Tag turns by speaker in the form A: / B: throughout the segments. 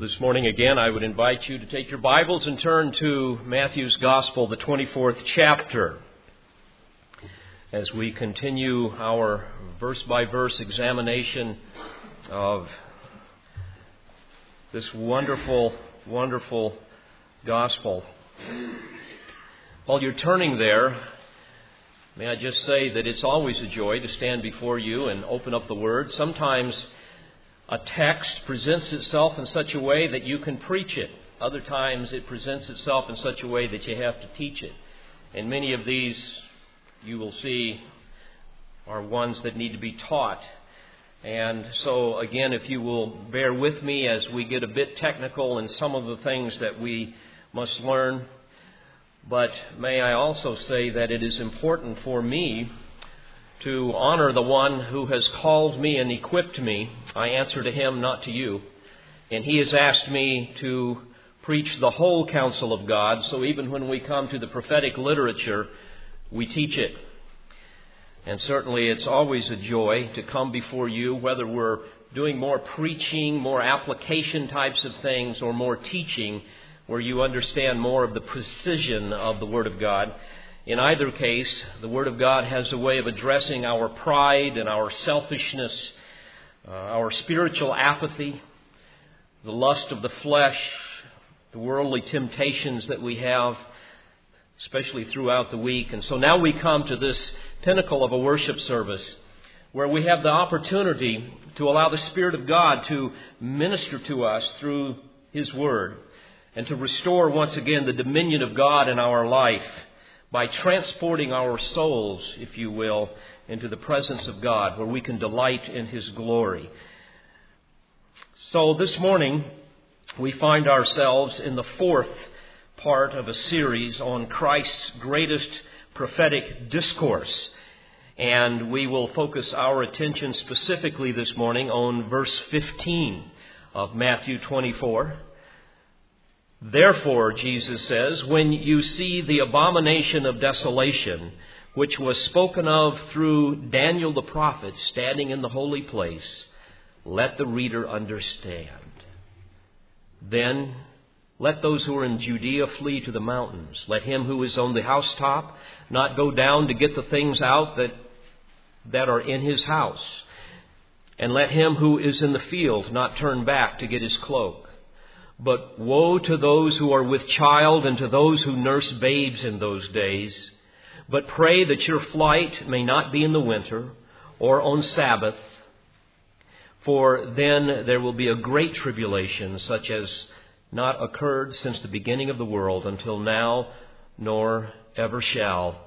A: This morning, again, I would invite you to take your Bibles and turn to Matthew's Gospel, the 24th chapter, as we continue our verse by verse examination of this wonderful, wonderful Gospel. While you're turning there, may I just say that it's always a joy to stand before you and open up the Word. Sometimes a text presents itself in such a way that you can preach it. Other times it presents itself in such a way that you have to teach it. And many of these you will see are ones that need to be taught. And so, again, if you will bear with me as we get a bit technical in some of the things that we must learn. But may I also say that it is important for me to honor the one who has called me and equipped me. I answer to him, not to you. And he has asked me to preach the whole counsel of God, so even when we come to the prophetic literature, we teach it. And certainly it's always a joy to come before you, whether we're doing more preaching, more application types of things, or more teaching, where you understand more of the precision of the Word of God. In either case, the Word of God has a way of addressing our pride and our selfishness, uh, our spiritual apathy, the lust of the flesh, the worldly temptations that we have, especially throughout the week. And so now we come to this pinnacle of a worship service where we have the opportunity to allow the Spirit of God to minister to us through His Word and to restore once again the dominion of God in our life by transporting our souls, if you will, into the presence of God, where we can delight in His glory. So this morning, we find ourselves in the fourth part of a series on Christ's greatest prophetic discourse. And we will focus our attention specifically this morning on verse 15 of Matthew 24. Therefore, Jesus says, when you see the abomination of desolation, which was spoken of through Daniel the prophet standing in the holy place, let the reader understand. Then let those who are in Judea flee to the mountains. Let him who is on the housetop not go down to get the things out that, that are in his house. And let him who is in the field not turn back to get his cloak. But woe to those who are with child and to those who nurse babes in those days. But pray that your flight may not be in the winter or on Sabbath, for then there will be a great tribulation, such as not occurred since the beginning of the world until now, nor ever shall.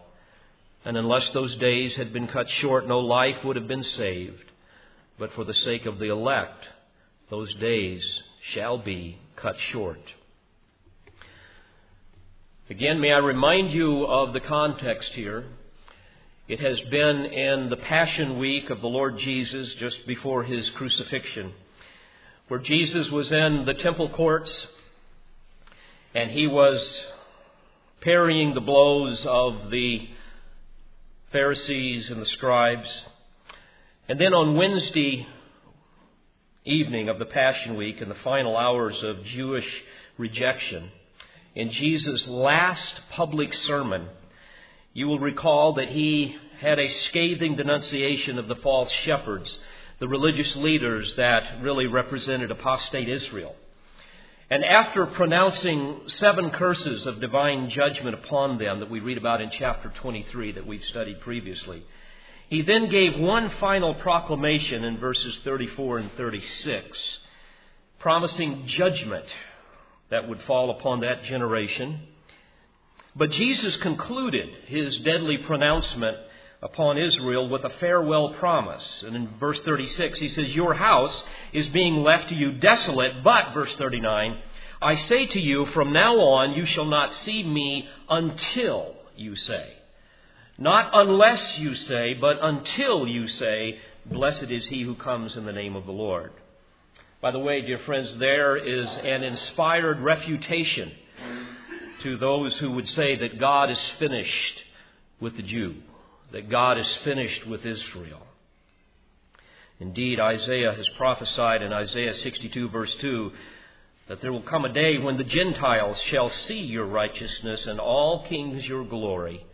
A: And unless those days had been cut short, no life would have been saved. But for the sake of the elect, those days shall be cut short. Again, may I remind you of the context here. It has been in the Passion Week of the Lord Jesus just before his crucifixion, where Jesus was in the temple courts and he was parrying the blows of the Pharisees and the scribes. And then on Wednesday evening of the Passion Week and the final hours of Jewish rejection, in Jesus' last public sermon, you will recall that he had a scathing denunciation of the false shepherds, the religious leaders that really represented apostate Israel. And after pronouncing seven curses of divine judgment upon them that we read about in chapter 23 that we've studied previously, he then gave one final proclamation in verses 34 and 36, promising judgment that would fall upon that generation. But Jesus concluded his deadly pronouncement upon Israel with a farewell promise. And in verse 36, he says, Your house is being left to you desolate, but, verse 39, I say to you, from now on you shall not see me until you say. Not unless you say, but until you say, Blessed is he who comes in the name of the Lord. By the way, dear friends, there is an inspired refutation to those who would say that God is finished with the Jew, that God is finished with Israel. Indeed, Isaiah has prophesied in Isaiah 62, verse 2, that there will come a day when the Gentiles shall see your righteousness and all kings your glory.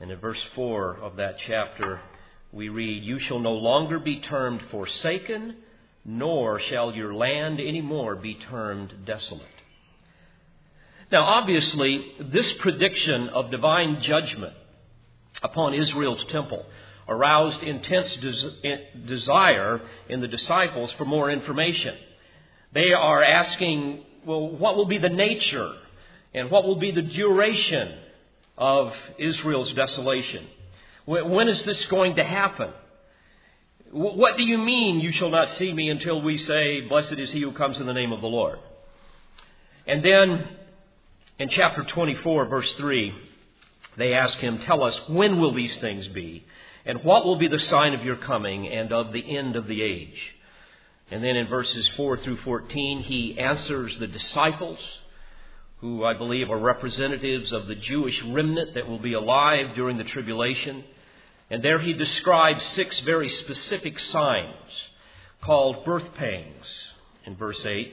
A: And in verse 4 of that chapter, we read, You shall no longer be termed forsaken, nor shall your land any more be termed desolate. Now, obviously, this prediction of divine judgment upon Israel's temple aroused intense des- eh, desire in the disciples for more information. They are asking, well, what will be the nature and what will be the duration of Israel's desolation? When is this going to happen? What do you mean you shall not see me until we say, Blessed is he who comes in the name of the Lord? And then in chapter 24, verse 3, they ask him, Tell us, when will these things be? And what will be the sign of your coming and of the end of the age? And then in verses 4 through 14, he answers the disciples, who I believe are representatives of the Jewish remnant that will be alive during the tribulation. And there he describes six very specific signs called birth pangs in verse 8,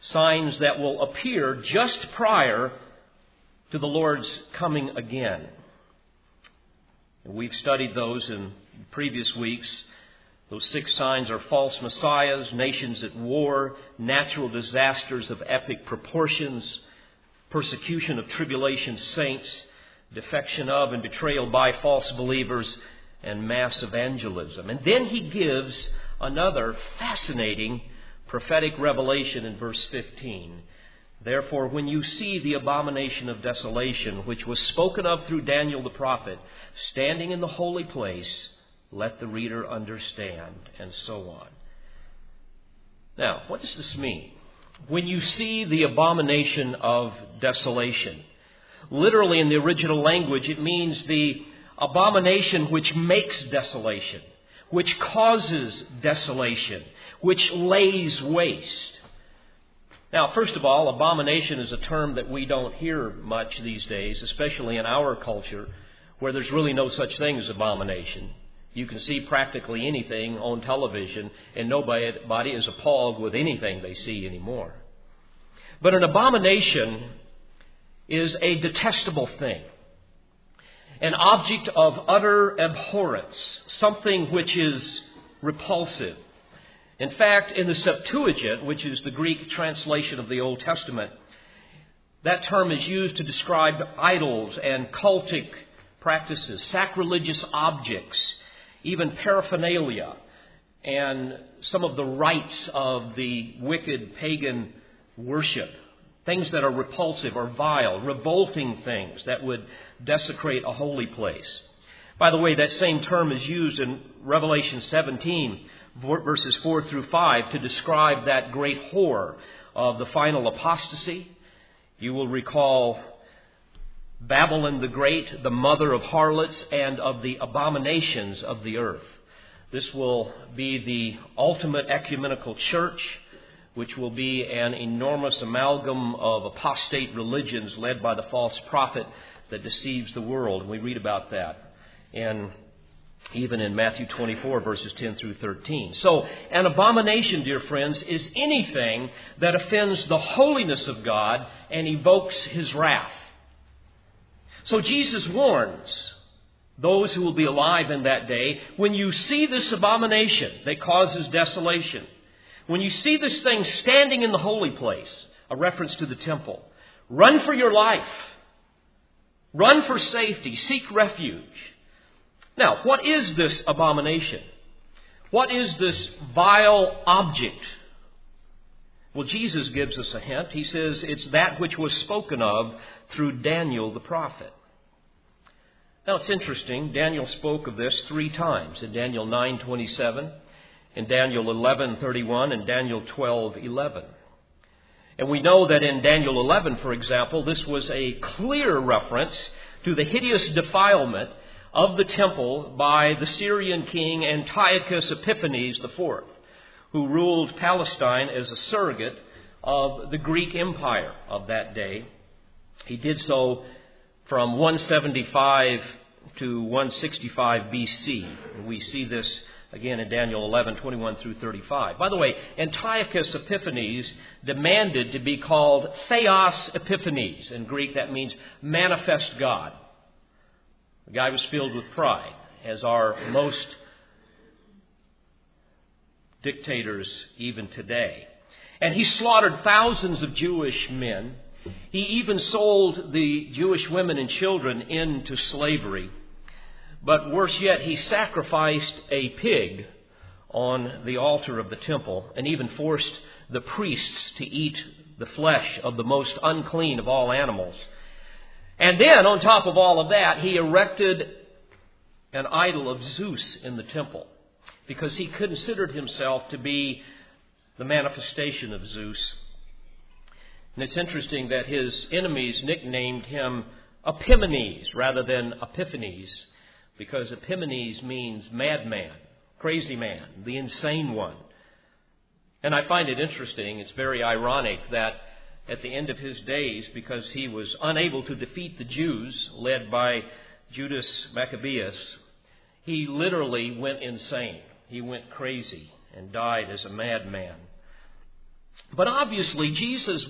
A: signs that will appear just prior to the Lord's coming again. And we've studied those in previous weeks. Those six signs are false messiahs, nations at war, natural disasters of epic proportions, persecution of tribulation saints, defection of and betrayal by false believers, and mass evangelism. And then he gives another fascinating prophetic revelation in verse 15. Therefore, when you see the abomination of desolation, which was spoken of through Daniel the prophet, standing in the holy place, let the reader understand, and so on. Now, what does this mean? When you see the abomination of desolation, literally in the original language, it means the abomination which makes desolation, which causes desolation, which lays waste. Now, first of all, abomination is a term that we don't hear much these days, especially in our culture, where there's really no such thing as abomination. You can see practically anything on television, and nobody is appalled with anything they see anymore. But an abomination is a detestable thing an object of utter abhorrence, something which is repulsive. In fact, in the Septuagint, which is the Greek translation of the Old Testament, that term is used to describe idols and cultic practices, sacrilegious objects, even paraphernalia, and some of the rites of the wicked pagan worship things that are repulsive or vile, revolting things that would desecrate a holy place. By the way, that same term is used in Revelation 17, verses 4 through 5, to describe that great horror of the final apostasy. You will recall Babylon the Great, the mother of harlots and of the abominations of the earth. This will be the ultimate ecumenical church which will be an enormous amalgam of apostate religions led by the false prophet that deceives the world. We read about that. And even in Matthew 24, verses 10 through 13. So, an abomination, dear friends, is anything that offends the holiness of God and evokes his wrath. So, Jesus warns those who will be alive in that day when you see this abomination that causes desolation, when you see this thing standing in the holy place, a reference to the temple, run for your life. Run for safety. Seek refuge. Now, what is this abomination? What is this vile object? Well, Jesus gives us a hint. He says it's that which was spoken of through Daniel the prophet. Now, it's interesting. Daniel spoke of this three times in Daniel 9:27, in Daniel 11:31 and Daniel 12:11. And we know that in Daniel 11, for example, this was a clear reference to the hideous defilement of the temple by the Syrian king Antiochus Epiphanes IV, who ruled Palestine as a surrogate of the Greek Empire of that day. He did so from 175 to 165 BC. We see this again in Daniel 11, 21 through 35. By the way, Antiochus Epiphanes demanded to be called Theos Epiphanes. In Greek, that means manifest God. The guy was filled with pride, as are most dictators even today. And he slaughtered thousands of Jewish men. He even sold the Jewish women and children into slavery. But worse yet, he sacrificed a pig on the altar of the temple and even forced the priests to eat the flesh of the most unclean of all animals. And then, on top of all of that, he erected an idol of Zeus in the temple because he considered himself to be the manifestation of Zeus. And it's interesting that his enemies nicknamed him Epimanes rather than Epiphanes because Epimanes means madman, crazy man, the insane one. And I find it interesting, it's very ironic that at the end of his days, because he was unable to defeat the Jews led by Judas Maccabeus, he literally went insane. He went crazy and died as a madman. But obviously, Jesus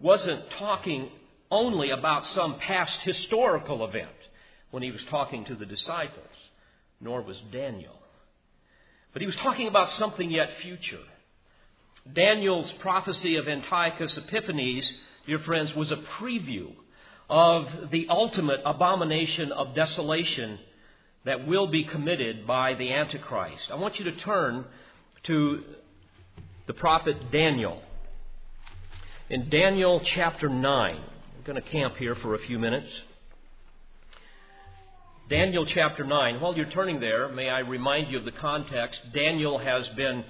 A: wasn't talking only about some past historical event when he was talking to the disciples, nor was Daniel. But he was talking about something yet future. Daniel's prophecy of Antiochus Epiphanes, dear friends, was a preview of the ultimate abomination of desolation that will be committed by the Antichrist. I want you to turn to the prophet Daniel. In Daniel chapter 9, we're going to camp here for a few minutes. Daniel chapter 9. While you're turning there, may I remind you of the context. Daniel has been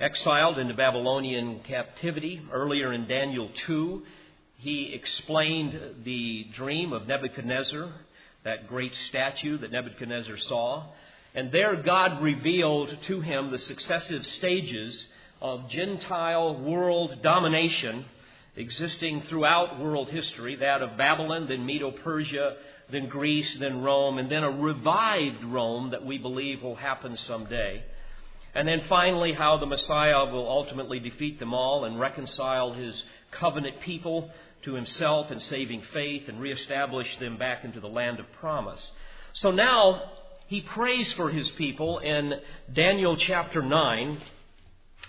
A: exiled into Babylonian captivity. Earlier in Daniel 2, he explained the dream of Nebuchadnezzar, that great statue that Nebuchadnezzar saw. And there God revealed to him the successive stages of Gentile world domination existing throughout world history that of Babylon, then Medo Persia, then Greece, then Rome, and then a revived Rome that we believe will happen someday. And then finally, how the Messiah will ultimately defeat them all and reconcile his covenant people to himself in saving faith and reestablish them back into the land of promise. So now he prays for his people in Daniel chapter 9.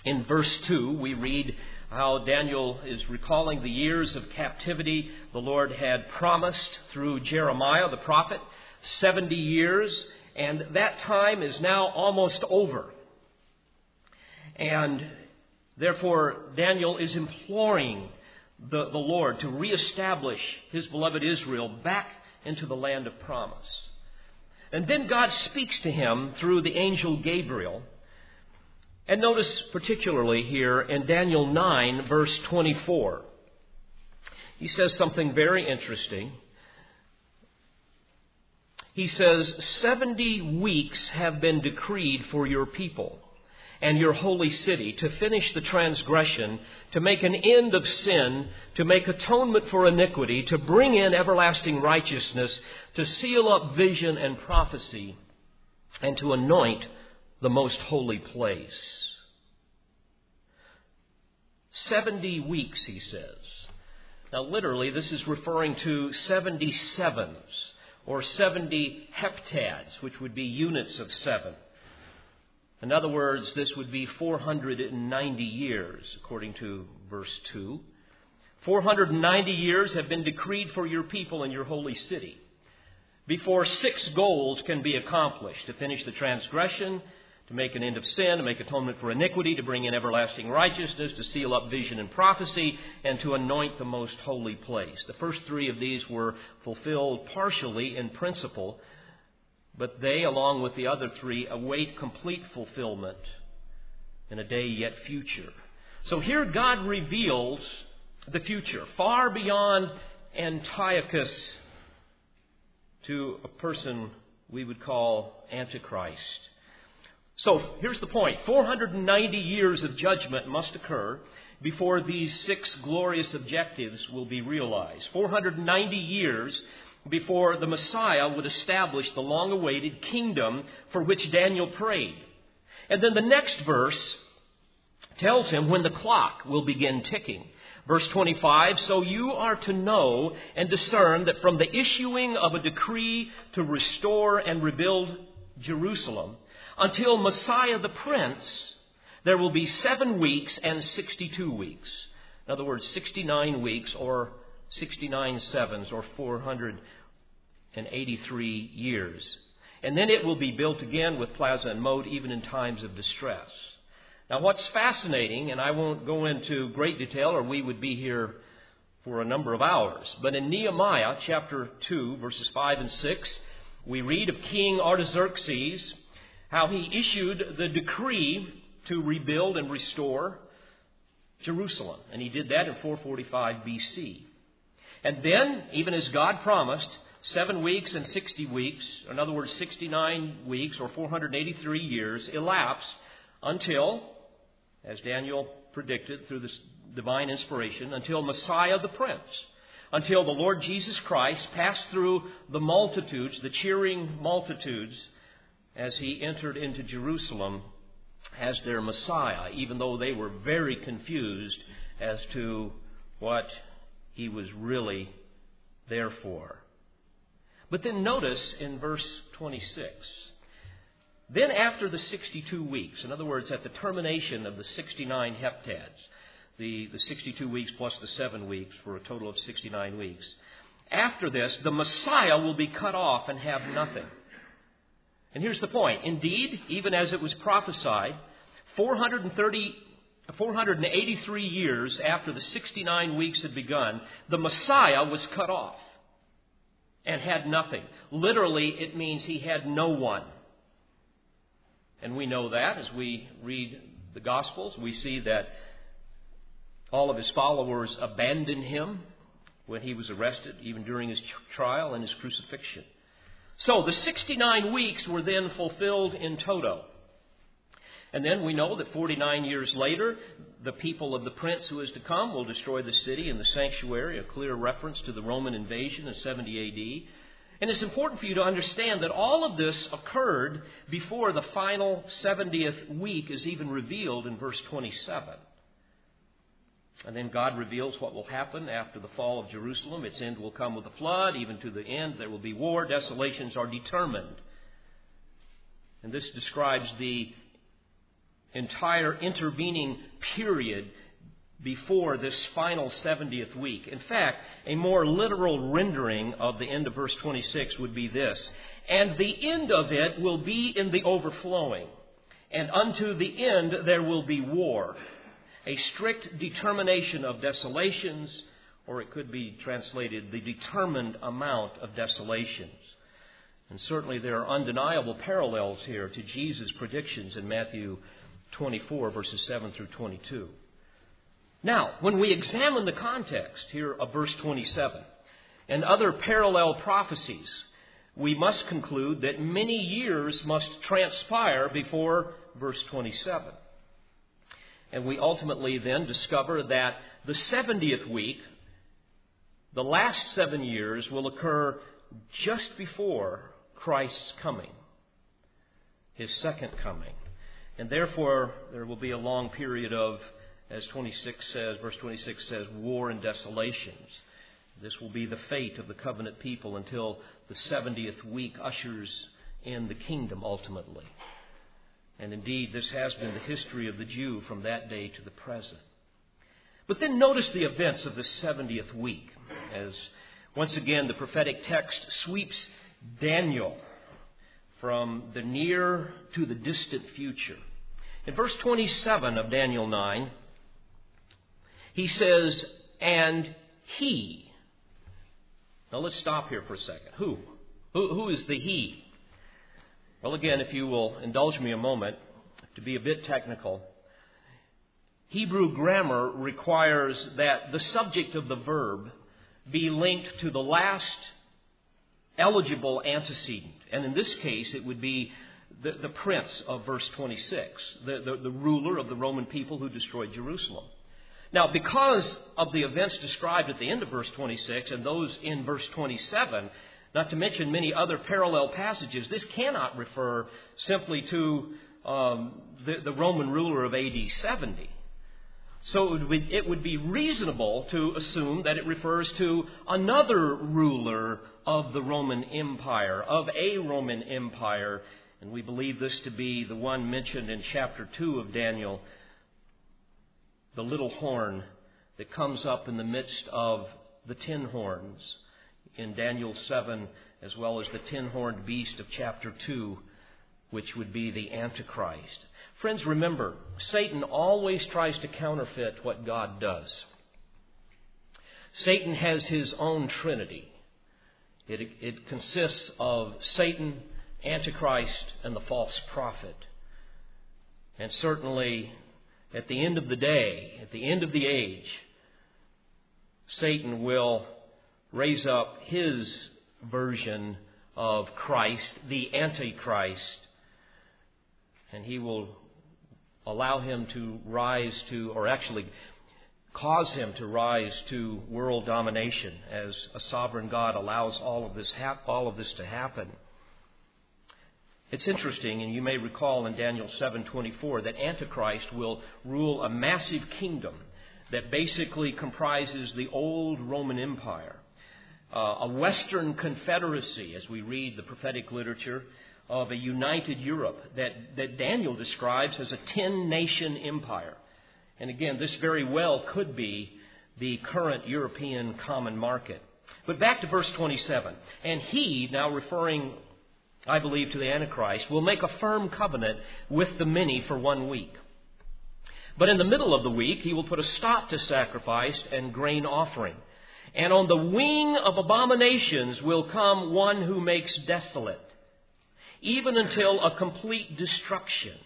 A: In verse 2, we read how Daniel is recalling the years of captivity the Lord had promised through Jeremiah the prophet 70 years, and that time is now almost over. And therefore, Daniel is imploring the, the Lord to reestablish his beloved Israel back into the land of promise. And then God speaks to him through the angel Gabriel. And notice particularly here in Daniel 9, verse 24, he says something very interesting. He says, 70 weeks have been decreed for your people and your holy city, to finish the transgression, to make an end of sin, to make atonement for iniquity, to bring in everlasting righteousness, to seal up vision and prophecy, and to anoint the most holy place. Seventy weeks, he says. Now, literally, this is referring to 77s or 70 heptads, which would be units of seven. In other words, this would be 490 years, according to verse 2. 490 years have been decreed for your people in your holy city before six goals can be accomplished to finish the transgression, to make an end of sin, to make atonement for iniquity, to bring in everlasting righteousness, to seal up vision and prophecy, and to anoint the most holy place. The first three of these were fulfilled partially in principle but they, along with the other three, await complete fulfillment in a day yet future. So here God reveals the future, far beyond Antiochus to a person we would call Antichrist. So here's the point 490 years of judgment must occur before these six glorious objectives will be realized. 490 years before the Messiah would establish the long awaited kingdom for which Daniel prayed. And then the next verse tells him when the clock will begin ticking. Verse 25, so you are to know and discern that from the issuing of a decree to restore and rebuild Jerusalem until Messiah the Prince, there will be seven weeks and 62 weeks. In other words, 69 weeks or 69 sevens or 483 years. And then it will be built again with plaza and moat even in times of distress. Now, what's fascinating, and I won't go into great detail or we would be here for a number of hours, but in Nehemiah chapter 2, verses 5 and 6, we read of King Artaxerxes, how he issued the decree to rebuild and restore Jerusalem. And he did that in 445 BC. And then, even as God promised, seven weeks and 60 weeks, in other words, 69 weeks or 483 years, elapsed until as Daniel predicted through this divine inspiration, until Messiah the Prince, until the Lord Jesus Christ passed through the multitudes, the cheering multitudes, as he entered into Jerusalem as their Messiah, even though they were very confused as to what he was really there for. But then notice in verse 26 then, after the 62 weeks, in other words, at the termination of the 69 heptads, the, the 62 weeks plus the 7 weeks for a total of 69 weeks, after this, the Messiah will be cut off and have nothing. And here's the point. Indeed, even as it was prophesied, 430, 483 years after the 69 weeks had begun, the Messiah was cut off and had nothing. Literally, it means he had no one. And we know that as we read the Gospels. We see that all of his followers abandoned him when he was arrested, even during his trial and his crucifixion. So the 69 weeks were then fulfilled in toto. And then we know that 49 years later, the people of the prince who is to come will destroy the city and the sanctuary, a clear reference to the Roman invasion in 70 AD. And it's important for you to understand that all of this occurred before the final 70th week is even revealed in verse 27. And then God reveals what will happen after the fall of Jerusalem. Its end will come with a flood. Even to the end, there will be war. Desolations are determined. And this describes the entire intervening period before this final 70th week. In fact, a more literal rendering of the end of verse 26 would be this And the end of it will be in the overflowing, and unto the end there will be war. A strict determination of desolations, or it could be translated the determined amount of desolations. And certainly there are undeniable parallels here to Jesus' predictions in Matthew 24, verses 7 through 22. Now, when we examine the context here of verse 27 and other parallel prophecies, we must conclude that many years must transpire before verse 27. And we ultimately then discover that the 70th week, the last seven years, will occur just before Christ's coming, his second coming. And therefore, there will be a long period of as 26 says, verse 26 says, war and desolations. This will be the fate of the covenant people until the 70th week ushers in the kingdom ultimately. And indeed, this has been the history of the Jew from that day to the present. But then notice the events of the 70th week as once again the prophetic text sweeps Daniel from the near to the distant future. In verse 27 of Daniel 9, he says, and he. Now let's stop here for a second. Who? Who, who is the he? Well, again, if you will indulge me a moment to be a bit technical, Hebrew grammar requires that the subject of the verb be linked to the last eligible antecedent. And in this case, it would be the, the prince of verse 26, the, the, the ruler of the Roman people who destroyed Jerusalem. Now, because of the events described at the end of verse 26 and those in verse 27, not to mention many other parallel passages, this cannot refer simply to um, the, the Roman ruler of AD 70. So it would, it would, be reasonable to assume that it refers to another ruler of the Roman Empire, of a Roman Empire. And we believe this to be the one mentioned in chapter 2 of Daniel, the little horn that comes up in the midst of the ten horns in Daniel 7, as well as the ten horned beast of chapter 2, which would be the Antichrist. Friends, remember, Satan always tries to counterfeit what God does. Satan has his own trinity. It, it consists of Satan, Antichrist, and the false prophet. And certainly, at the end of the day, at the end of the age, Satan will raise up his version of Christ, the Antichrist, and he will allow him to rise to, or actually cause him to rise to world domination as a sovereign God allows all of this, hap- all of this to happen. It's interesting, and you may recall in Daniel 7:24 that Antichrist will rule a massive kingdom that basically comprises the old Roman Empire, uh, a Western confederacy, as we read the prophetic literature, of a united Europe that, that Daniel describes as a 10 nation empire. And again, this very well could be the current European common market. But back to verse 27. And he, now referring, I believe, to the Antichrist, will make a firm covenant with the many for one week. But in the middle of the week, he will put a stop to sacrifice and grain offering. And on the wing of abominations will come one who makes desolate even until a complete destruction,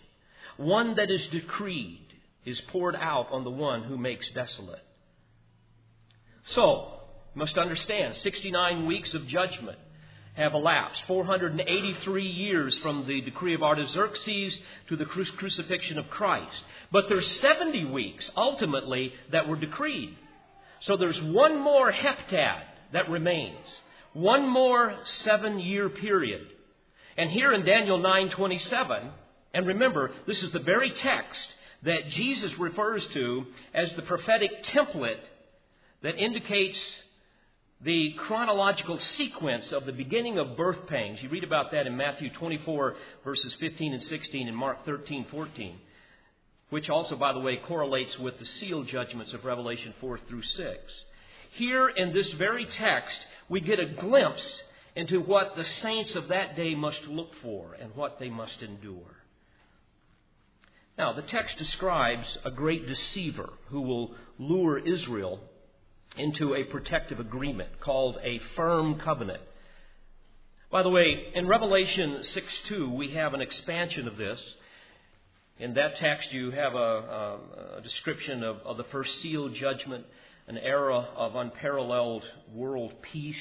A: one that is decreed, is poured out on the one who makes desolate. So, you must understand 69 weeks of judgment have elapsed, 483 years from the decree of Artaxerxes to the crucifixion of Christ. But there's 70 weeks ultimately that were decreed. So there's one more heptad that remains, one more seven year period. And here in Daniel 9:27, and remember, this is the very text that Jesus refers to as the prophetic template that indicates the chronological sequence of the beginning of birth pangs. You read about that in Matthew 24, verses 15 and 16, and Mark 13, 14, which also, by the way, correlates with the seal judgments of Revelation 4 through 6. Here in this very text, we get a glimpse into what the saints of that day must look for and what they must endure. Now, the text describes a great deceiver who will lure Israel into a protective agreement called a firm covenant. By the way, in Revelation 6 2, we have an expansion of this. In that text, you have a, a, description of, of the first seal judgment, an era of unparalleled world peace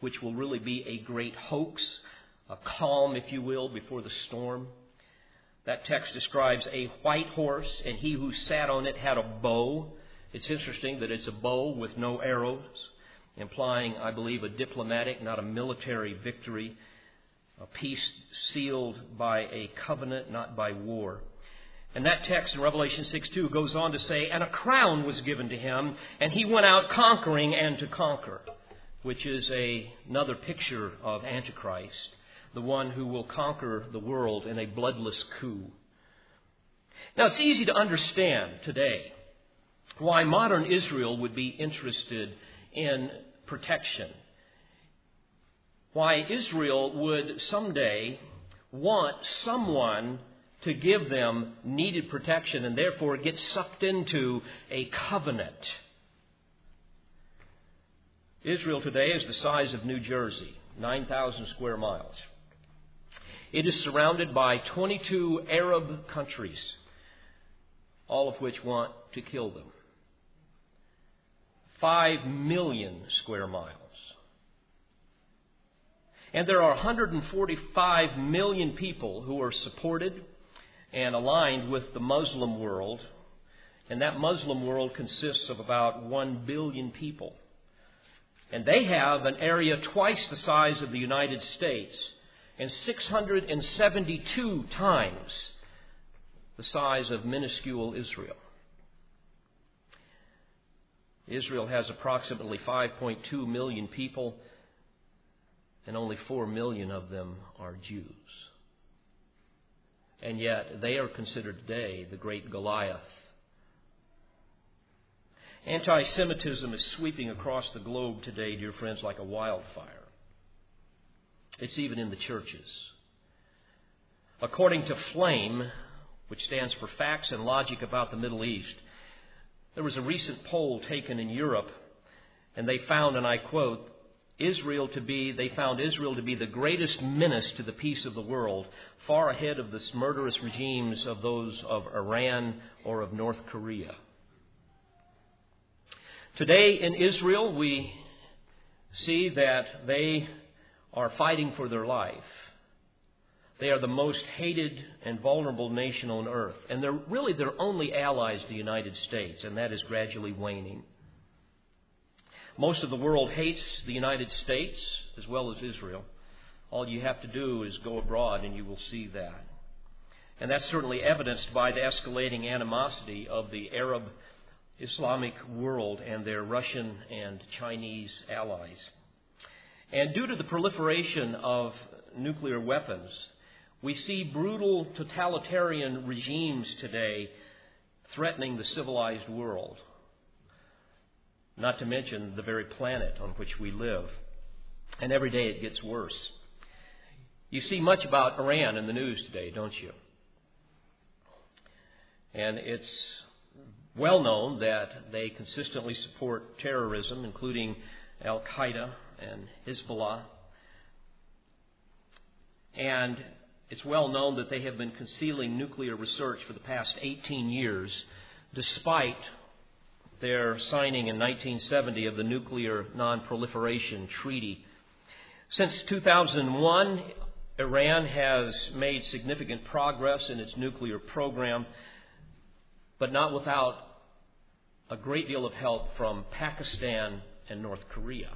A: which will really be a great hoax, a calm, if you will, before the storm. That text describes a white horse, and he who sat on it had a bow. It's interesting that it's a bow with no arrows, implying, I believe, a diplomatic, not a military victory, a peace sealed by a covenant, not by war. And that text in Revelation 6 2 goes on to say, And a crown was given to him, and he went out conquering and to conquer which is a, another picture of Antichrist, the one who will conquer the world in a bloodless coup. Now, it's easy to understand today why modern Israel would be interested in protection. Why Israel would someday want someone to give them needed protection and therefore get sucked into a covenant Israel today is the size of New Jersey, 9,000 square miles. It is surrounded by 22 Arab countries, all of which want to kill them. 5 million square miles. And there are 145 million people who are supported and aligned with the Muslim world. And that Muslim world consists of about 1 billion people. And they have an area twice the size of the United States and 672 times the size of minuscule Israel. Israel has approximately 5.2 million people, and only 4 million of them are Jews. And yet, they are considered today the great Goliath. Anti Semitism is sweeping across the globe today, dear friends, like a wildfire. It's even in the churches. According to Flame, which stands for Facts and Logic About the Middle East, there was a recent poll taken in Europe, and they found, and I quote, Israel to be, they found Israel to be the greatest menace to the peace of the world, far ahead of the murderous regimes of those of Iran or of North Korea. Today in Israel, we see that they are fighting for their life. They are the most hated and vulnerable nation on earth. And they're really their only allies, the United States, and that is gradually waning. Most of the world hates the United States as well as Israel. All you have to do is go abroad and you will see that. And that's certainly evidenced by the escalating animosity of the Arab Islamic world and their Russian and Chinese allies. And due to the proliferation of nuclear weapons, we see brutal totalitarian regimes today threatening the civilized world, not to mention the very planet on which we live. And every day it gets worse. You see much about Iran in the news today, don't you? And it's well known that they consistently support terrorism, including Al Qaeda and Hezbollah. And it's well known that they have been concealing nuclear research for the past 18 years, despite their signing in 1970 of the Nuclear Non-Proliferation Treaty. Since 2001, Iran has made significant progress in its nuclear program, but not without a great deal of help from Pakistan and North Korea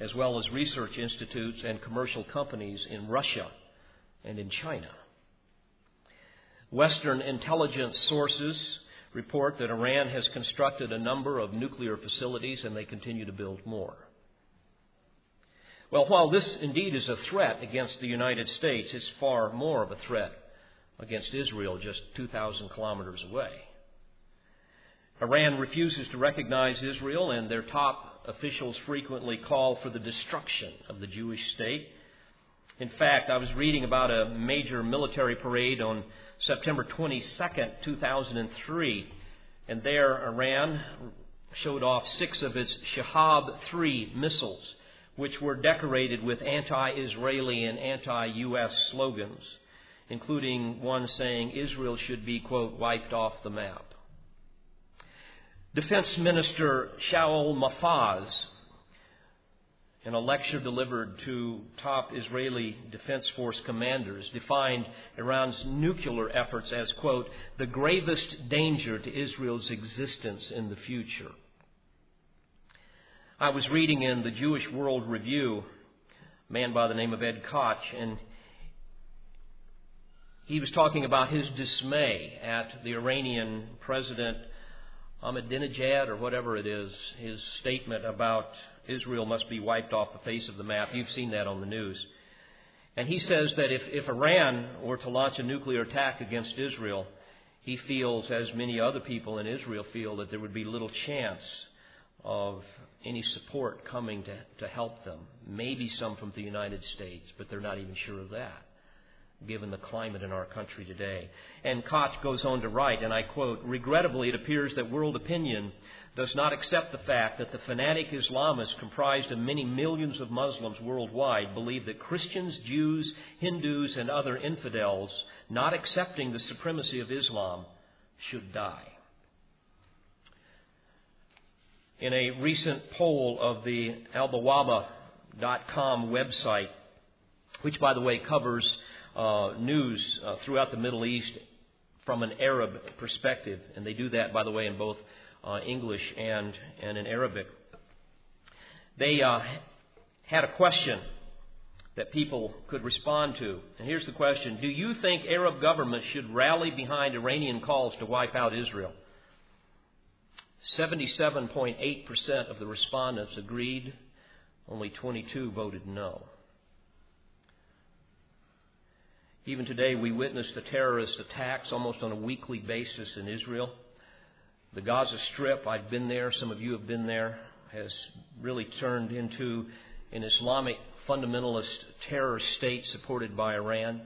A: as well as research institutes and commercial companies in Russia and in China. Western intelligence sources report that Iran has constructed a number of nuclear facilities and they continue to build more. Well, while this indeed is a threat against the United States, it's far more of a threat against Israel just 2,000 kilometers away. Iran refuses to recognize Israel, and their top officials frequently call for the destruction of the Jewish state. In fact, I was reading about a major military parade on September 22nd, 2003, and there Iran showed off six of its Shahab 3 missiles, which were decorated with anti Israeli and anti U.S. slogans, including one saying Israel should be, quote, wiped off the map. Defense Minister Shaul Mofaz, in a lecture delivered to top Israeli Defense Force commanders, defined Iran's nuclear efforts as, quote, the gravest danger to Israel's existence in the future. I was reading in the Jewish World Review, a man by the name of Ed Koch, and he was talking about his dismay at the Iranian President Ahmadinejad or whatever it is, his statement about Israel must be wiped off the face of the map. You've seen that on the news. And he says that if, if Iran were to launch a nuclear attack against Israel, he feels, as many other people in Israel feel, that there would be little chance of any support coming to, to help them. Maybe some from the United States, but they're not even sure of that given the climate in our country today. And Koch goes on to write, and I quote, Regrettably, it appears that world opinion does not accept the fact that the fanatic Islamists, comprised of many millions of Muslims worldwide, believe that Christians, Jews, Hindus, and other infidels, not accepting the supremacy of Islam, should die. In a recent poll of the albawaba.com website, which, by the way, covers uh, news uh, throughout the Middle East from an Arab perspective, and they do that, by the way, in both uh, English and, and in Arabic. They uh, had a question that people could respond to. And here's the question Do you think Arab governments should rally behind Iranian calls to wipe out Israel? 77.8% of the respondents agreed, only 22 voted no. Even today, we witness the terrorist attacks almost on a weekly basis in Israel. The Gaza Strip, I've been there, some of you have been there, has really turned into an Islamic fundamentalist terror state supported by Iran.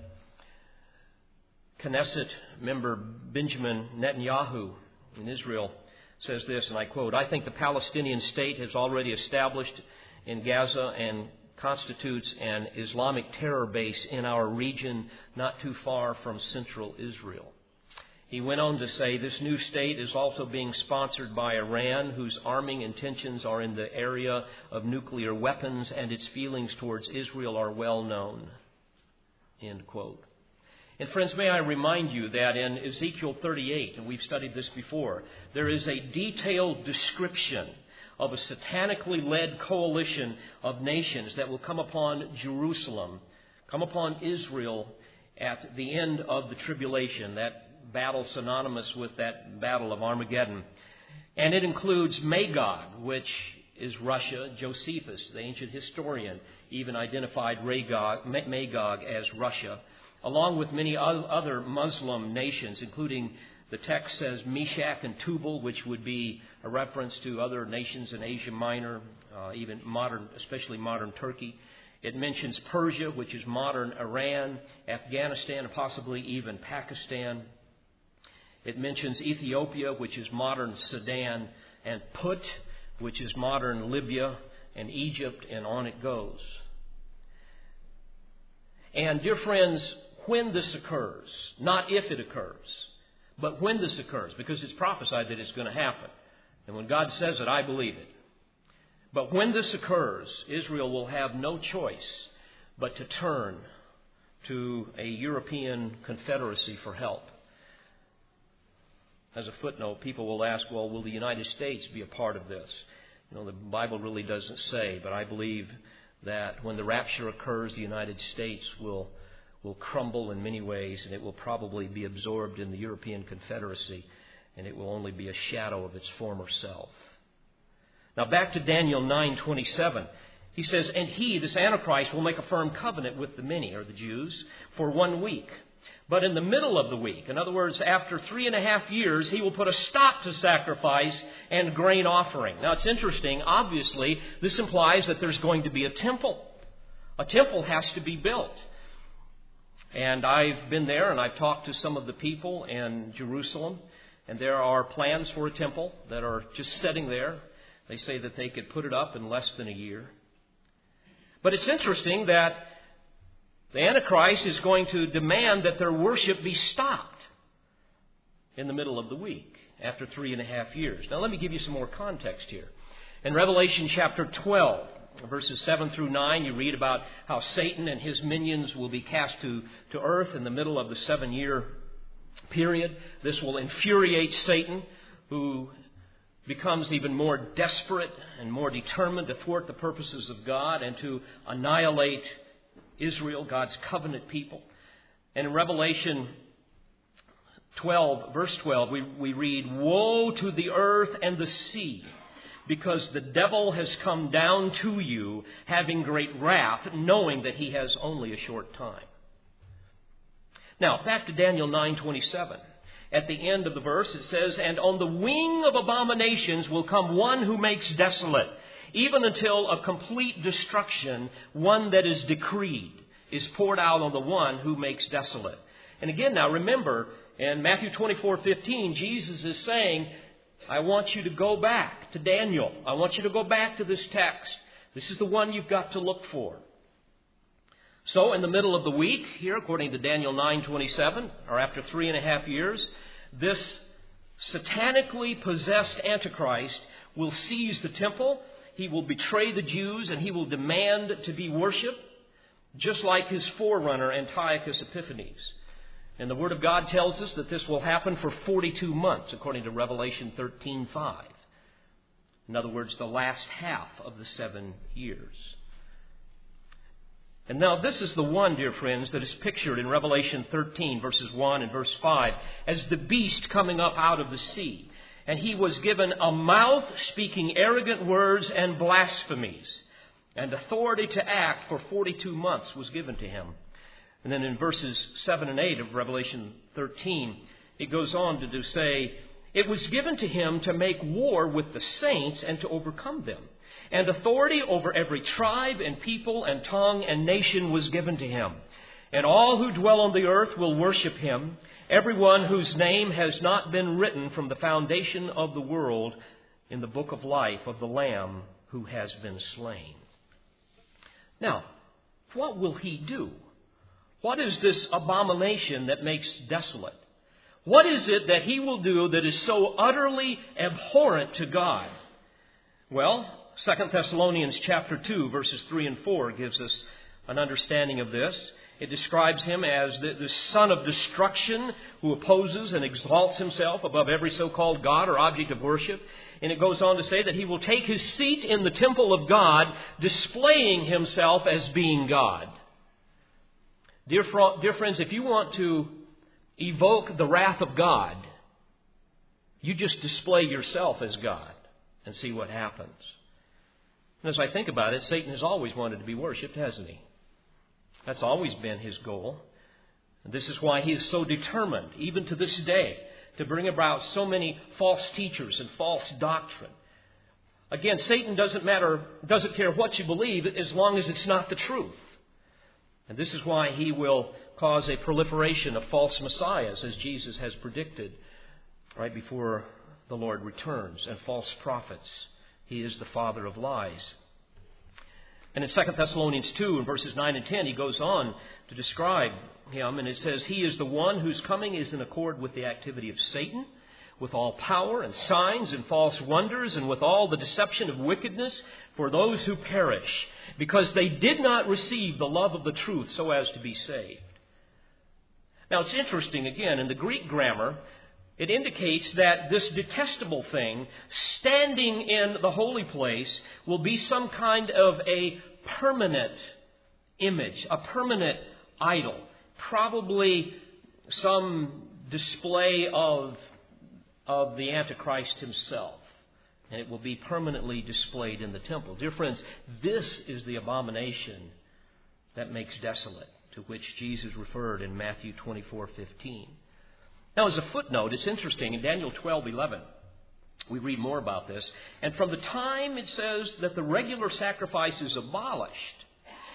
A: Knesset member Benjamin Netanyahu in Israel says this, and I quote I think the Palestinian state has already established in Gaza and constitutes an Islamic terror base in our region not too far from central Israel. He went on to say this new state is also being sponsored by Iran, whose arming intentions are in the area of nuclear weapons, and its feelings towards Israel are well known. End quote. And friends, may I remind you that in Ezekiel 38, and we've studied this before, there is a detailed description of a satanically led coalition of nations that will come upon Jerusalem, come upon Israel at the end of the tribulation, that battle synonymous with that battle of Armageddon. And it includes Magog, which is Russia. Josephus, the ancient historian, even identified Magog as Russia, along with many other Muslim nations, including the text says Meshech and Tubal, which would be a reference to other nations in Asia Minor, uh, even modern, especially modern Turkey. It mentions Persia, which is modern Iran, Afghanistan, and possibly even Pakistan. It mentions Ethiopia, which is modern Sudan, and Put, which is modern Libya and Egypt, and on it goes. And, dear friends, when this occurs, not if it occurs, but when this occurs, because it's prophesied that it's going to happen. And when God says it, I believe it. But when this occurs, Israel will have no choice but to turn to a European confederacy for help. As a footnote, people will ask, well, will the United States be a part of this? You know, the Bible really doesn't say, but I believe that when the rapture occurs, the United States will will crumble in many ways, and it will probably be absorbed in the European Confederacy, and it will only be a shadow of its former self. Now back to Daniel 9:27. He says, "And he, this Antichrist, will make a firm covenant with the many, or the Jews, for one week. But in the middle of the week, in other words, after three and a half years, he will put a stop to sacrifice and grain offering. Now it's interesting. Obviously, this implies that there's going to be a temple. A temple has to be built. And I've been there and I've talked to some of the people in Jerusalem, and there are plans for a temple that are just sitting there. They say that they could put it up in less than a year. But it's interesting that the Antichrist is going to demand that their worship be stopped in the middle of the week after three and a half years. Now, let me give you some more context here. In Revelation chapter 12, verses 7 through 9, you read about how Satan and his minions will be cast to, to earth in the middle of the seven year period. This will infuriate Satan, who becomes even more desperate and more determined to thwart the purposes of God and to annihilate Israel, God's covenant people. And in Revelation 12, verse 12, we, we read, Woe to the earth and the sea because the devil has come down to you having great wrath, knowing that he has only a short time. Now, back to Daniel 9:27. At the end of the verse it says, "And on the wing of abominations will come one who makes desolate, even until a complete destruction, one that is decreed, is poured out on the one who makes desolate." And again now remember, in Matthew 24:15, Jesus is saying, I want you to go back to Daniel. I want you to go back to this text. This is the one you've got to look for. So, in the middle of the week, here, according to Daniel 9:27, or after three and a half years, this satanically possessed Antichrist will seize the temple. He will betray the Jews, and he will demand to be worshipped, just like his forerunner Antiochus Epiphanes. And the Word of God tells us that this will happen for 42 months, according to Revelation 13:5. In other words, the last half of the seven years. And now, this is the one, dear friends, that is pictured in Revelation 13, verses 1 and verse 5, as the beast coming up out of the sea. And he was given a mouth speaking arrogant words and blasphemies. And authority to act for 42 months was given to him. And then in verses 7 and 8 of Revelation 13, it goes on to say, It was given to him to make war with the saints and to overcome them. And authority over every tribe and people and tongue and nation was given to him. And all who dwell on the earth will worship him, everyone whose name has not been written from the foundation of the world in the book of life of the Lamb who has been slain. Now, what will he do? What is this abomination that makes desolate? What is it that he will do that is so utterly abhorrent to God? Well, 2 Thessalonians chapter 2 verses 3 and 4 gives us an understanding of this. It describes him as the, the, son of destruction who opposes and exalts himself above every so called God or object of worship. And it goes on to say that he will take his seat in the temple of God, displaying himself as being God. Dear, dear friends, if you want to evoke the wrath of God, you just display yourself as God and see what happens. And as I think about it, Satan has always wanted to be worshiped, hasn't he? That's always been his goal. This is why he is so determined, even to this day, to bring about so many false teachers and false doctrine. Again, Satan doesn't matter, doesn't care what you believe as long as it's not the truth. And this is why he will cause a proliferation of false messiahs, as Jesus has predicted right before the Lord returns, and false prophets. He is the father of lies. And in 2 Thessalonians 2, in verses 9 and 10, he goes on to describe him, and it says, He is the one whose coming is in accord with the activity of Satan, with all power and signs and false wonders, and with all the deception of wickedness for those who perish, because they did not receive the love of the truth so as to be saved. Now, it's interesting, again, in the Greek grammar, it indicates that this detestable thing, standing in the holy place, will be some kind of a permanent image, a permanent idol, probably some display of, of the Antichrist himself. And it will be permanently displayed in the temple. Dear friends, this is the abomination that makes desolate, to which Jesus referred in Matthew 24 15. Now, as a footnote, it's interesting in Daniel 12:11, we read more about this. And from the time it says that the regular sacrifice is abolished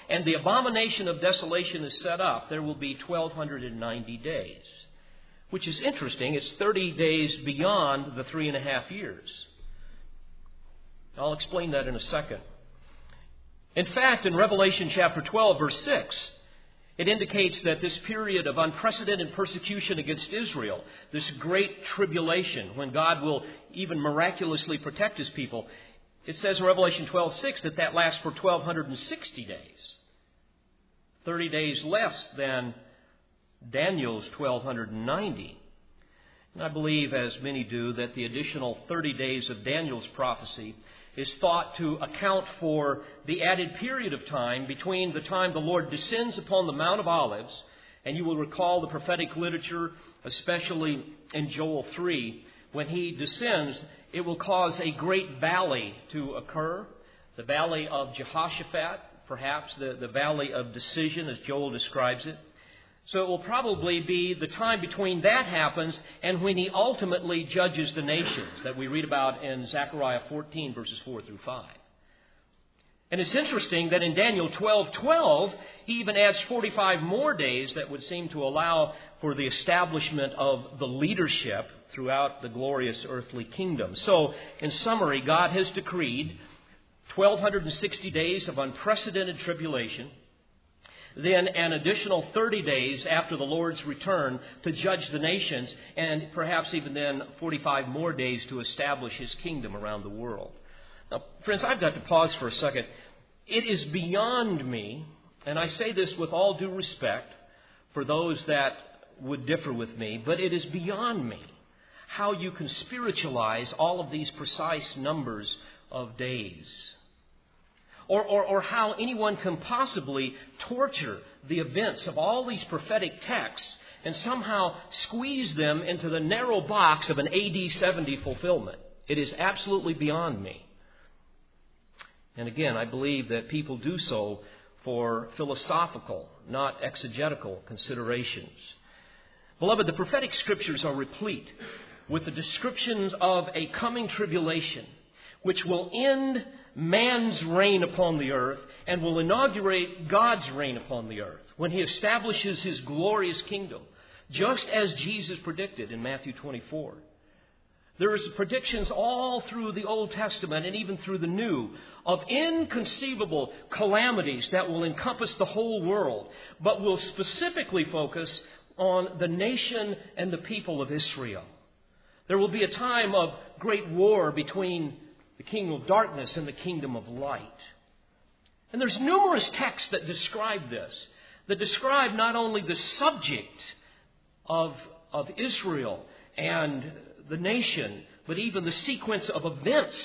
A: and the abomination of desolation is set up, there will be 1,290 days. Which is interesting. It's 30 days beyond the three and a half years. I'll explain that in a second. In fact, in Revelation chapter 12, verse 6, it indicates that this period of unprecedented persecution against Israel, this great tribulation, when God will even miraculously protect his people, it says in Revelation 12:6 that that lasts for 1260 days. 30 days less than Daniel's 1290. And I believe, as many do, that the additional 30 days of Daniel's prophecy is thought to account for the added period of time between the time the Lord descends upon the Mount of Olives, and you will recall the prophetic literature, especially in Joel 3, when he descends, it will cause a great valley to occur, the valley of Jehoshaphat, perhaps the, the valley of decision, as Joel describes it. So it will probably be the time between that happens and when he ultimately judges the nations that we read about in Zechariah 14, verses 4 through 5. And it's interesting that in Daniel 12 12, he even adds 45 more days that would seem to allow for the establishment of the leadership throughout the glorious earthly kingdom. So, in summary, God has decreed 1,260 days of unprecedented tribulation then an additional 30 days after the Lord's return to judge the nations, and perhaps even then 45 more days to establish his kingdom around the world. Now, friends, I've got to pause for a second. It is beyond me, and I say this with all due respect for those that would differ with me, but it is beyond me how you can spiritualize all of these precise numbers of days. Or, or, or how anyone can possibly torture the events of all these prophetic texts and somehow squeeze them into the narrow box of an AD 70 fulfillment. It is absolutely beyond me. And again, I believe that people do so for philosophical, not exegetical considerations. Beloved, the prophetic scriptures are replete with the descriptions of a coming tribulation which will end man's reign upon the earth and will inaugurate God's reign upon the earth when he establishes his glorious kingdom, just as Jesus predicted in Matthew 24. There's predictions all through the Old Testament and even through the New of inconceivable calamities that will encompass the whole world, but will specifically focus on the nation and the people of Israel. There will be a time of great war between the kingdom of darkness and the kingdom of light. And there's numerous texts that describe this, that describe not only the subject of, of Israel and the nation, but even the sequence of events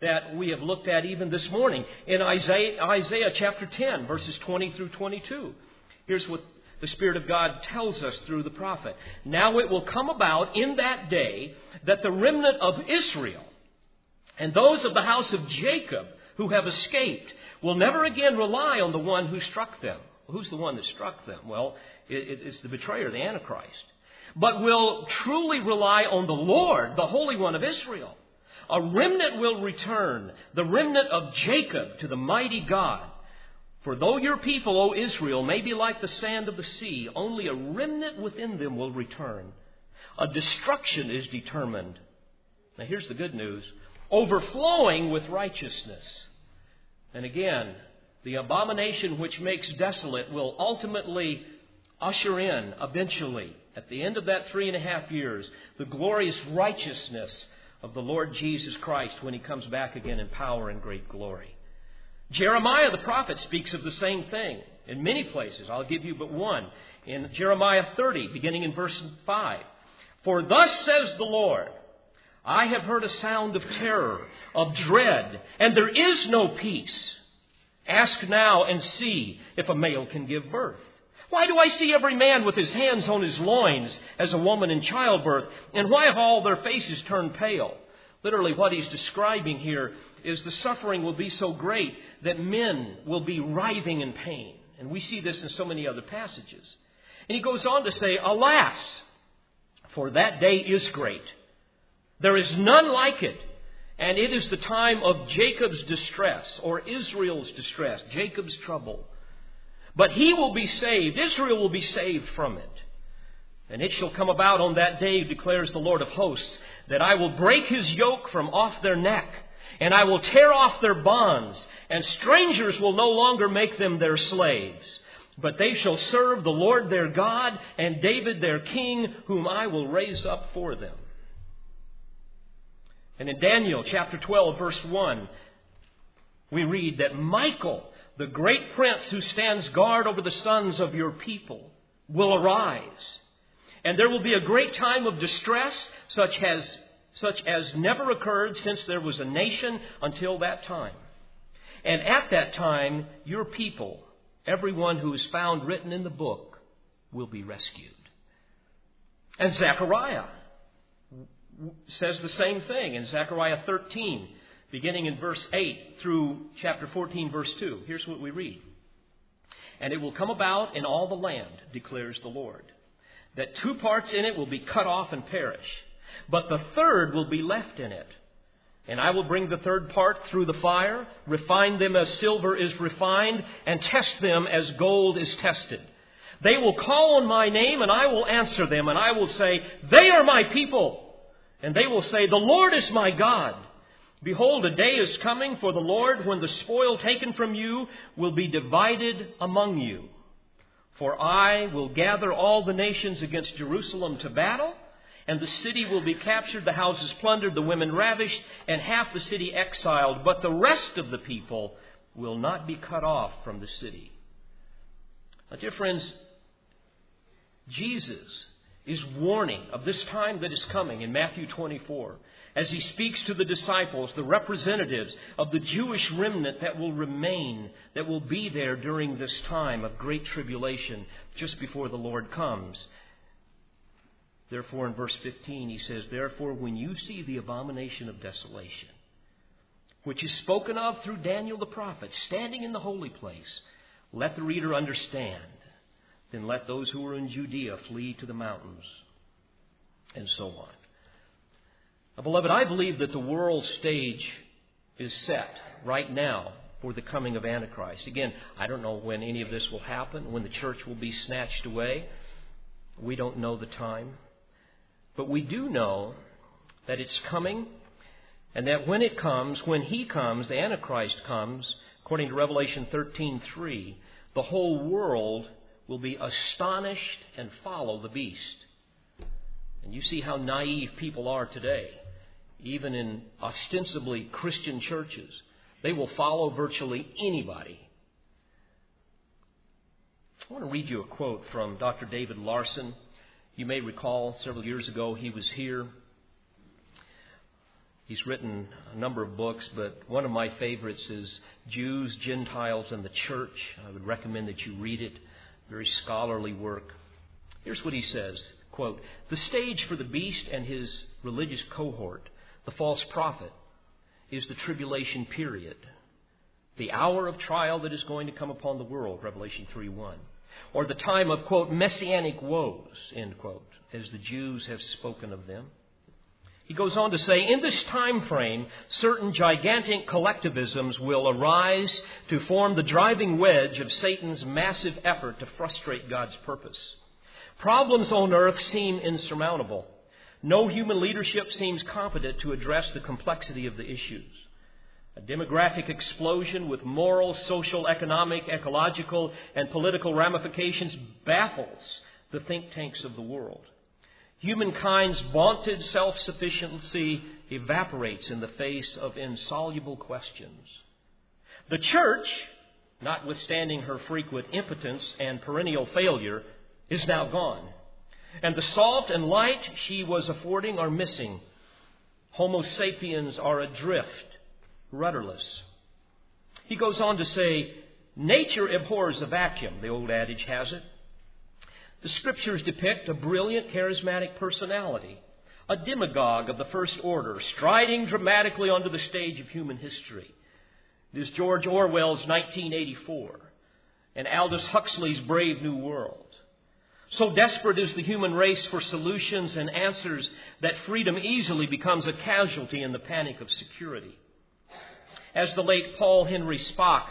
A: that we have looked at even this morning in Isaiah, Isaiah chapter 10, verses 20 through 22. Here's what the Spirit of God tells us through the prophet. Now it will come about in that day that the remnant of Israel and those of the house of Jacob who have escaped will never again rely on the one who struck them. Who's the one that struck them? Well, it's the betrayer, the Antichrist. But will truly rely on the Lord, the Holy One of Israel. A remnant will return, the remnant of Jacob, to the mighty God. For though your people, O Israel, may be like the sand of the sea, only a remnant within them will return. A destruction is determined. Now here's the good news overflowing with righteousness. And again, the abomination which makes desolate will ultimately usher in, eventually, at the end of that three and a half years, the glorious righteousness of the Lord Jesus Christ when he comes back again in power and great glory. Jeremiah the prophet speaks of the same thing in many places. I'll give you but one. In Jeremiah 30, beginning in verse 5. For thus says the Lord, I have heard a sound of terror, of dread, and there is no peace. Ask now and see if a male can give birth. Why do I see every man with his hands on his loins as a woman in childbirth? And why have all their faces turned pale? Literally, what he's describing here is the suffering will be so great that men will be writhing in pain. And we see this in so many other passages. And he goes on to say, Alas, for that day is great there is none like it. And it is the time of Jacob's distress, or Israel's distress, Jacob's trouble. But he will be saved. Israel will be saved from it. And it shall come about on that day, declares the Lord of hosts, that I will break his yoke from off their neck, and I will tear off their bonds, and strangers will no longer make them their slaves. But they shall serve the Lord their God, and David their king, whom I will raise up for them. And in Daniel chapter 12, verse 1, we read that Michael, the great prince who stands guard over the sons of your people, will arise. And there will be a great time of distress, such as, such as never occurred since there was a nation until that time. And at that time, your people, everyone who is found written in the book, will be rescued. And Zechariah says the same thing in Zechariah 13, beginning in verse 8 through chapter 14, verse 2. Here's what we read. And it will come about in all the land, declares the Lord, that two parts in it will be cut off and perish, but the third will be left in it. And I will bring the third part through the fire, refine them as silver is refined, and test them as gold is tested. They will call on my name, and I will answer them, and I will say, They are my people. And they will say, The Lord is my God. Behold, a day is coming for the Lord when the spoil taken from you will be divided among you. For I will gather all the nations against Jerusalem to battle, and the city will be captured, the houses plundered, the women ravished, and half the city exiled. But the rest of the people will not be cut off from the city. Now, dear friends, Jesus is warning of this time that is coming in Matthew 24. as he speaks to the disciples, the representatives of the Jewish remnant that will remain, that will be there during this time of great tribulation just before the Lord comes. Therefore, in verse 15, he says, Therefore, when you see the abomination of desolation, which is spoken of through Daniel the prophet, standing in the holy place, let the reader understand. Then let those who are in Judea flee to the mountains, and so on. Now, beloved, I believe that the world stage is set right now for the coming of Antichrist. Again, I don't know when any of this will happen, when the church will be snatched away. We don't know the time. But we do know that it's coming, and that when it comes, when he comes, the Antichrist comes, according to Revelation 13:3, the whole world will be astonished and follow the beast. And you see how naive people are today, even in ostensibly Christian churches. They will follow virtually anybody. I want to read you a quote from Dr. David Larsen. You may recall several years ago he was here. He's written a number of books, but one of my favorites is Jews, Gentiles, and the Church. I would recommend that you read it. Very scholarly work. Here's what he says quote, The stage for the beast and his religious cohort, the false prophet, is the tribulation period. The hour of trial that is going to come upon the world, Revelation 3 1 or the time of, quote, messianic woes, end quote, as the Jews have spoken of them. He goes on to say, in this time frame, certain gigantic collectivisms will arise to form the driving wedge of Satan's massive effort to frustrate God's purpose. Problems on earth seem insurmountable. No human leadership seems competent to address the complexity of the issues. A demographic explosion with moral, social, economic, ecological, and political ramifications baffles the think tanks of the world. Humankind's vaunted self sufficiency evaporates in the face of insoluble questions. The church, notwithstanding her frequent impotence and perennial failure, is now gone. And the salt and light she was affording are missing. Homo sapiens are adrift rudderless. He goes on to say, Nature abhors a vacuum, the old adage has it. The scriptures depict a brilliant, charismatic personality, a demagogue of the first order, striding dramatically onto the stage of human history. It is George Orwell's 1984 and Aldous Huxley's Brave New World. So desperate is the human race for solutions and answers that freedom easily becomes a casualty in the panic of security. As the late Paul Henry Spaak,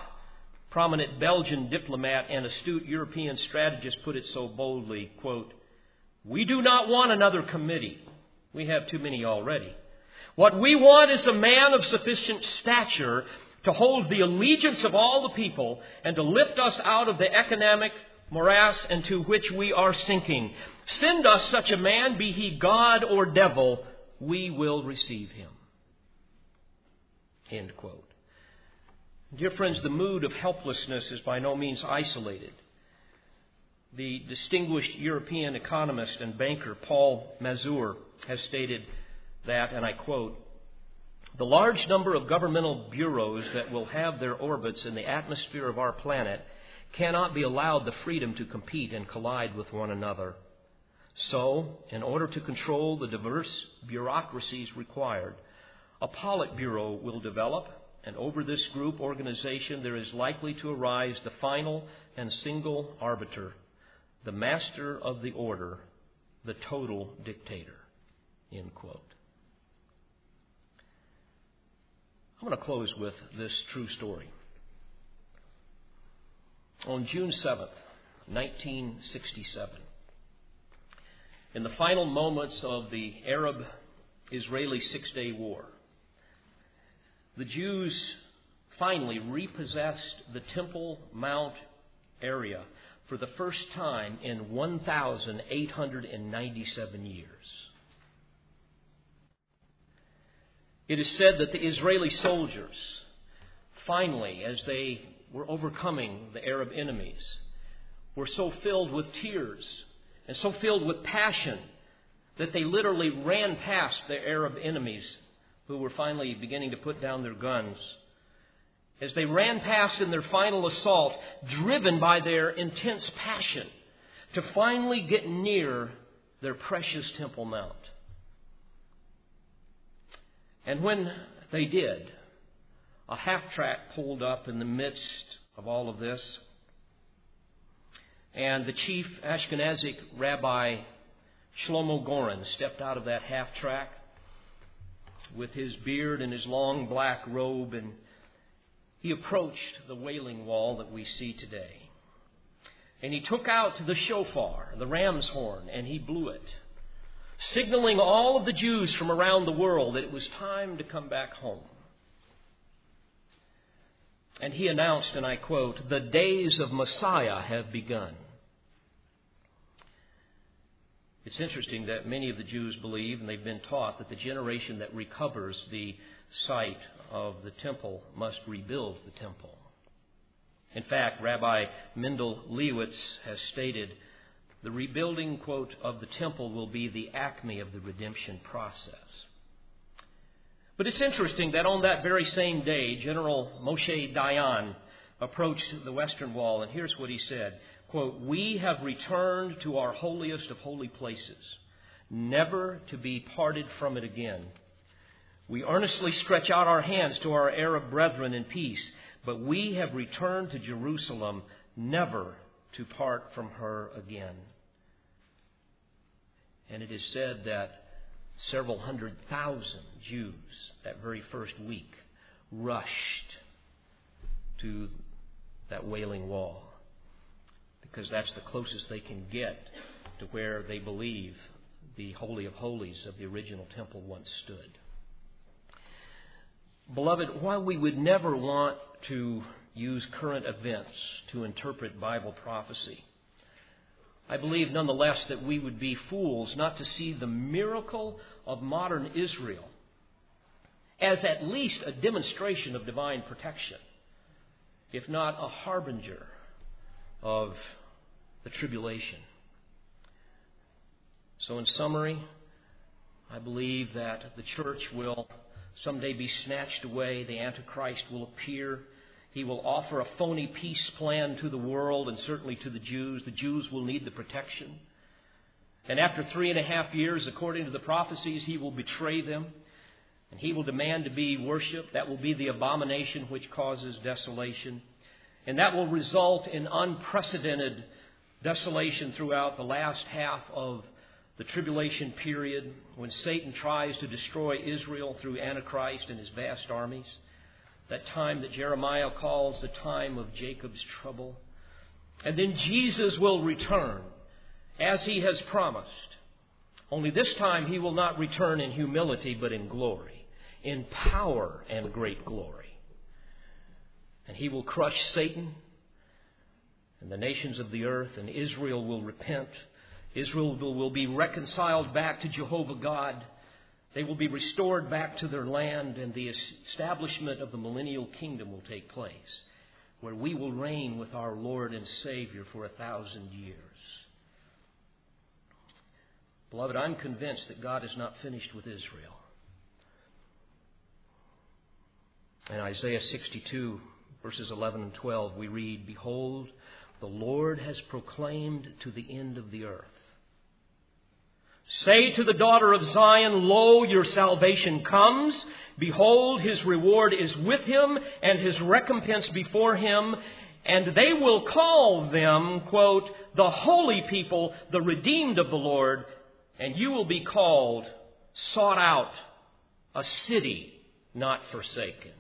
A: prominent Belgian diplomat and astute European strategist, put it so boldly, quote, We do not want another committee. We have too many already. What we want is a man of sufficient stature to hold the allegiance of all the people and to lift us out of the economic morass into which we are sinking. Send us such a man, be he God or devil, we will receive him. End quote. Dear friends, the mood of helplessness is by no means isolated. The distinguished European economist and banker Paul Mazur has stated that, and I quote, the large number of governmental bureaus that will have their orbits in the atmosphere of our planet cannot be allowed the freedom to compete and collide with one another. So, in order to control the diverse bureaucracies required, a Politburo will develop and over this group organization there is likely to arise the final and single arbiter, the master of the order, the total dictator. End quote. I'm going to close with this true story. On June 7th, 1967, in the final moments of the Arab Israeli Six Day War, the Jews finally repossessed the Temple Mount area for the first time in 1,897 years. It is said that the Israeli soldiers, finally, as they were overcoming the Arab enemies, were so filled with tears and so filled with passion that they literally ran past their Arab enemies who were finally beginning to put down their guns, as they ran past in their final assault, driven by their intense passion to finally get near their precious Temple Mount. And when they did, a half track pulled up in the midst of all of this. And the chief Ashkenazic rabbi Shlomo Goren stepped out of that half track with his beard and his long black robe, and he approached the wailing wall that we see today. And he took out the shofar, the ram's horn, and he blew it, signaling all of the Jews from around the world that it was time to come back home. And he announced, and I quote, the days of Messiah have begun. It's interesting that many of the Jews believe, and they've been taught, that the generation that recovers the site of the temple must rebuild the temple. In fact, Rabbi Mendel Lewitz has stated the rebuilding, quote, of the temple will be the acme of the redemption process. But it's interesting that on that very same day, General Moshe Dayan approached the Western Wall, and here's what he said quote, We have returned to our holiest of holy places, never to be parted from it again. We earnestly stretch out our hands to our Arab brethren in peace, but we have returned to Jerusalem, never to part from her again. And it is said that several hundred thousand Jews that very first week rushed to that wailing wall because that's the closest they can get to where they believe the Holy of Holies of the original temple once stood. Beloved, while we would never want to use current events to interpret Bible prophecy, I believe nonetheless that we would be fools not to see the miracle of modern Israel as at least a demonstration of divine protection, if not a harbinger of the tribulation. So, in summary, I believe that the church will someday be snatched away. The Antichrist will appear. He will offer a phony peace plan to the world and certainly to the Jews. The Jews will need the protection. And after three and a half years, according to the prophecies, he will betray them. And he will demand to be worshiped. That will be the abomination which causes desolation. And that will result in unprecedented desolation throughout the last half of the tribulation period when Satan tries to destroy Israel through Antichrist and his vast armies. That time that Jeremiah calls the time of Jacob's trouble. And then Jesus will return as he has promised. Only this time he will not return in humility but in glory, in power and great glory. And he will crush Satan and the nations of the earth, and Israel will repent Israel will be reconciled back to Jehovah God. They will be restored back to their land, and the establishment of the millennial kingdom will take place, where we will reign with our Lord and Savior for a thousand years. Beloved, I'm convinced that God is not finished with Israel. In Isaiah 62, verses 11 and 12, we read, Behold, the Lord has proclaimed to the end of the earth Say to the daughter of Zion, Lo, your salvation comes. Behold, his reward is with him, and his recompense before him. And they will call them, quote, the holy people, the redeemed of the Lord, and you will be called, sought out, a city not forsaken.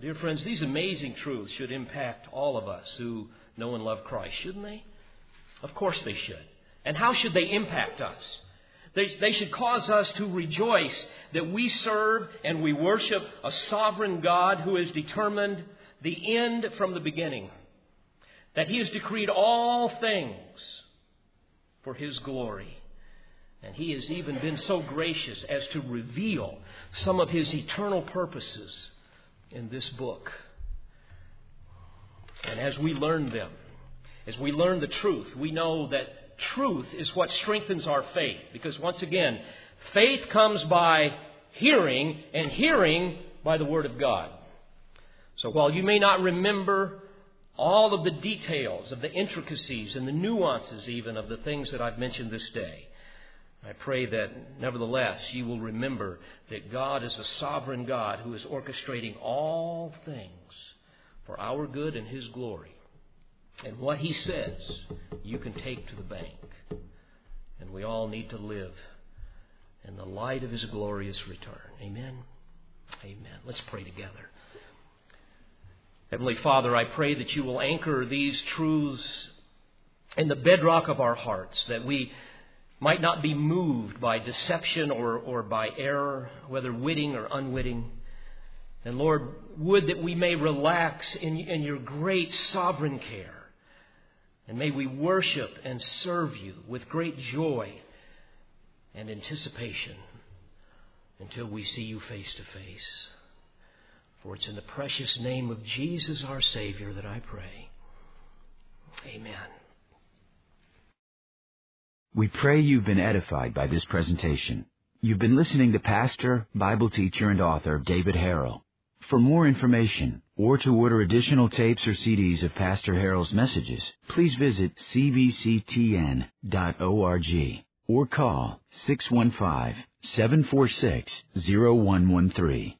A: Dear friends, these amazing truths should impact all of us who know and love Christ, shouldn't they? Of course they should. And how should they impact us? They, they should cause us to rejoice that we serve and we worship a sovereign God who has determined the end from the beginning. That He has decreed all things for His glory. And He has even been so gracious as to reveal some of His eternal purposes in this book. And as we learn them, as we learn the truth, we know that truth is what strengthens our faith. Because once again, Faith comes by hearing, and hearing by the Word of God. So while you may not remember all of the details, of the intricacies and the nuances even of the things that I've mentioned this day, I pray that nevertheless you will remember that God is a sovereign God who is orchestrating all things for our good and His glory. And what He says, you can take to the bank. And we all need to live in the light of His glorious return. Amen. Amen. Let's pray together. Heavenly Father, I pray that you will anchor these truths in the bedrock of our hearts, that we might not be moved by deception or, or by error, whether witting or unwitting. And Lord, would that we may relax in, in your great sovereign care. And may we worship and serve you with great joy and anticipation until we see you face to face. For it's in the precious name of Jesus our Savior that I pray. Amen.
B: We pray you've been edified by this presentation. You've been listening to pastor, Bible teacher, and author David Harrell. For more information or to order additional tapes or CDs of Pastor Harrell's messages, please visit cbctn.org or call 615 746 0113.